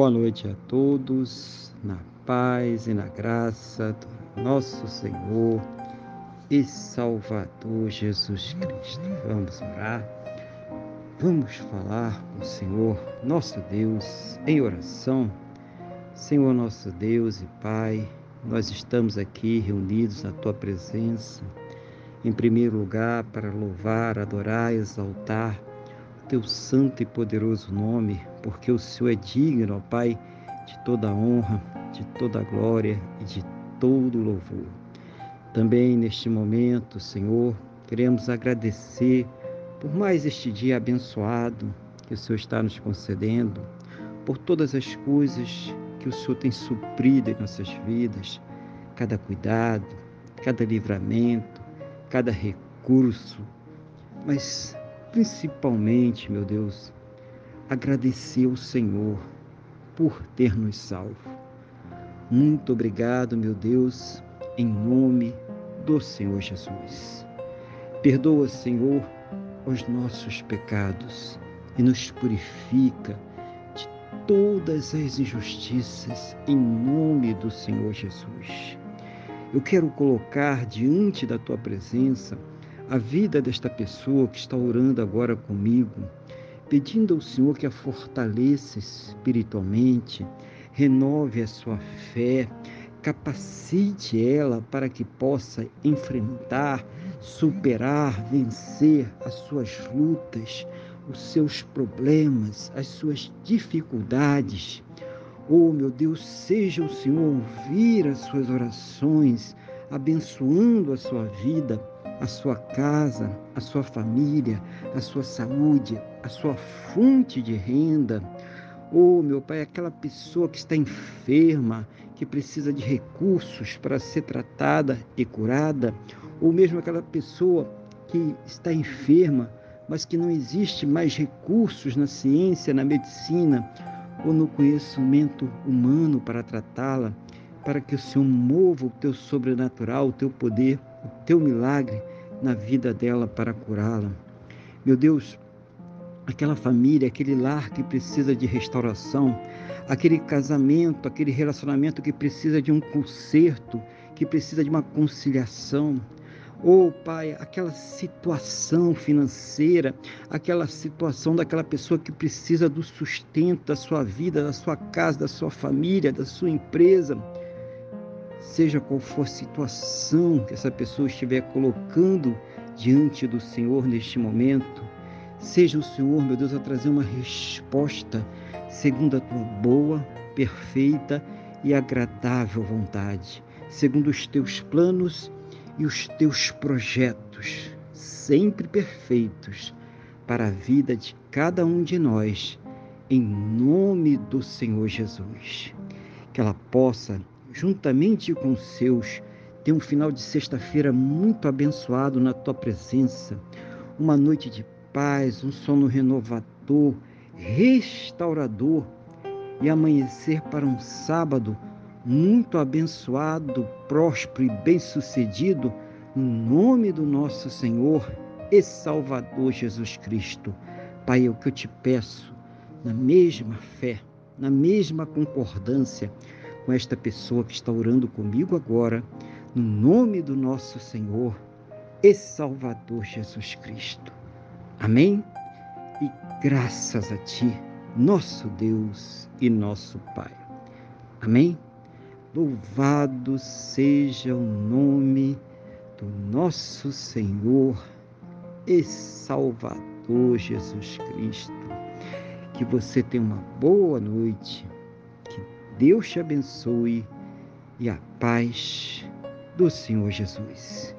Boa noite a todos, na paz e na graça do nosso Senhor e Salvador Jesus Cristo. Vamos orar, vamos falar com o Senhor, nosso Deus, em oração. Senhor, nosso Deus e Pai, nós estamos aqui reunidos na Tua presença, em primeiro lugar, para louvar, adorar, exaltar teu santo e poderoso nome, porque o Senhor é digno, ó Pai, de toda honra, de toda glória e de todo louvor. Também neste momento, Senhor, queremos agradecer por mais este dia abençoado que o Senhor está nos concedendo, por todas as coisas que o Senhor tem suprido em nossas vidas, cada cuidado, cada livramento, cada recurso, mas principalmente, meu Deus, agradecer ao Senhor por ter nos salvo. Muito obrigado, meu Deus, em nome do Senhor Jesus. Perdoa, Senhor, os nossos pecados e nos purifica de todas as injustiças em nome do Senhor Jesus. Eu quero colocar diante da tua presença a vida desta pessoa que está orando agora comigo, pedindo ao Senhor que a fortaleça espiritualmente, renove a sua fé, capacite ela para que possa enfrentar, superar, vencer as suas lutas, os seus problemas, as suas dificuldades. Oh, meu Deus, seja o Senhor ouvir as suas orações, abençoando a sua vida a sua casa, a sua família, a sua saúde, a sua fonte de renda. Oh, meu Pai, aquela pessoa que está enferma, que precisa de recursos para ser tratada e curada, ou mesmo aquela pessoa que está enferma, mas que não existe mais recursos na ciência, na medicina ou no conhecimento humano para tratá-la, para que o Senhor mova o teu sobrenatural, o teu poder, o teu milagre na vida dela para curá-la. Meu Deus, aquela família, aquele lar que precisa de restauração, aquele casamento, aquele relacionamento que precisa de um conserto, que precisa de uma conciliação. Oh, Pai, aquela situação financeira, aquela situação daquela pessoa que precisa do sustento da sua vida, da sua casa, da sua família, da sua empresa seja qual for a situação que essa pessoa estiver colocando diante do Senhor neste momento, seja o Senhor, meu Deus, a trazer uma resposta segundo a tua boa, perfeita e agradável vontade, segundo os teus planos e os teus projetos, sempre perfeitos para a vida de cada um de nós, em nome do Senhor Jesus. Que ela possa juntamente com os seus, ter um final de sexta-feira muito abençoado na tua presença, uma noite de paz, um sono renovador, restaurador e amanhecer para um sábado muito abençoado, próspero e bem-sucedido, no nome do nosso Senhor e Salvador Jesus Cristo. Pai, é o que eu te peço, na mesma fé, na mesma concordância, com esta pessoa que está orando comigo agora, no nome do nosso Senhor e Salvador Jesus Cristo. Amém? E graças a Ti, nosso Deus e nosso Pai. Amém? Louvado seja o nome do nosso Senhor e Salvador Jesus Cristo. Que você tenha uma boa noite Deus te abençoe e a paz do Senhor Jesus.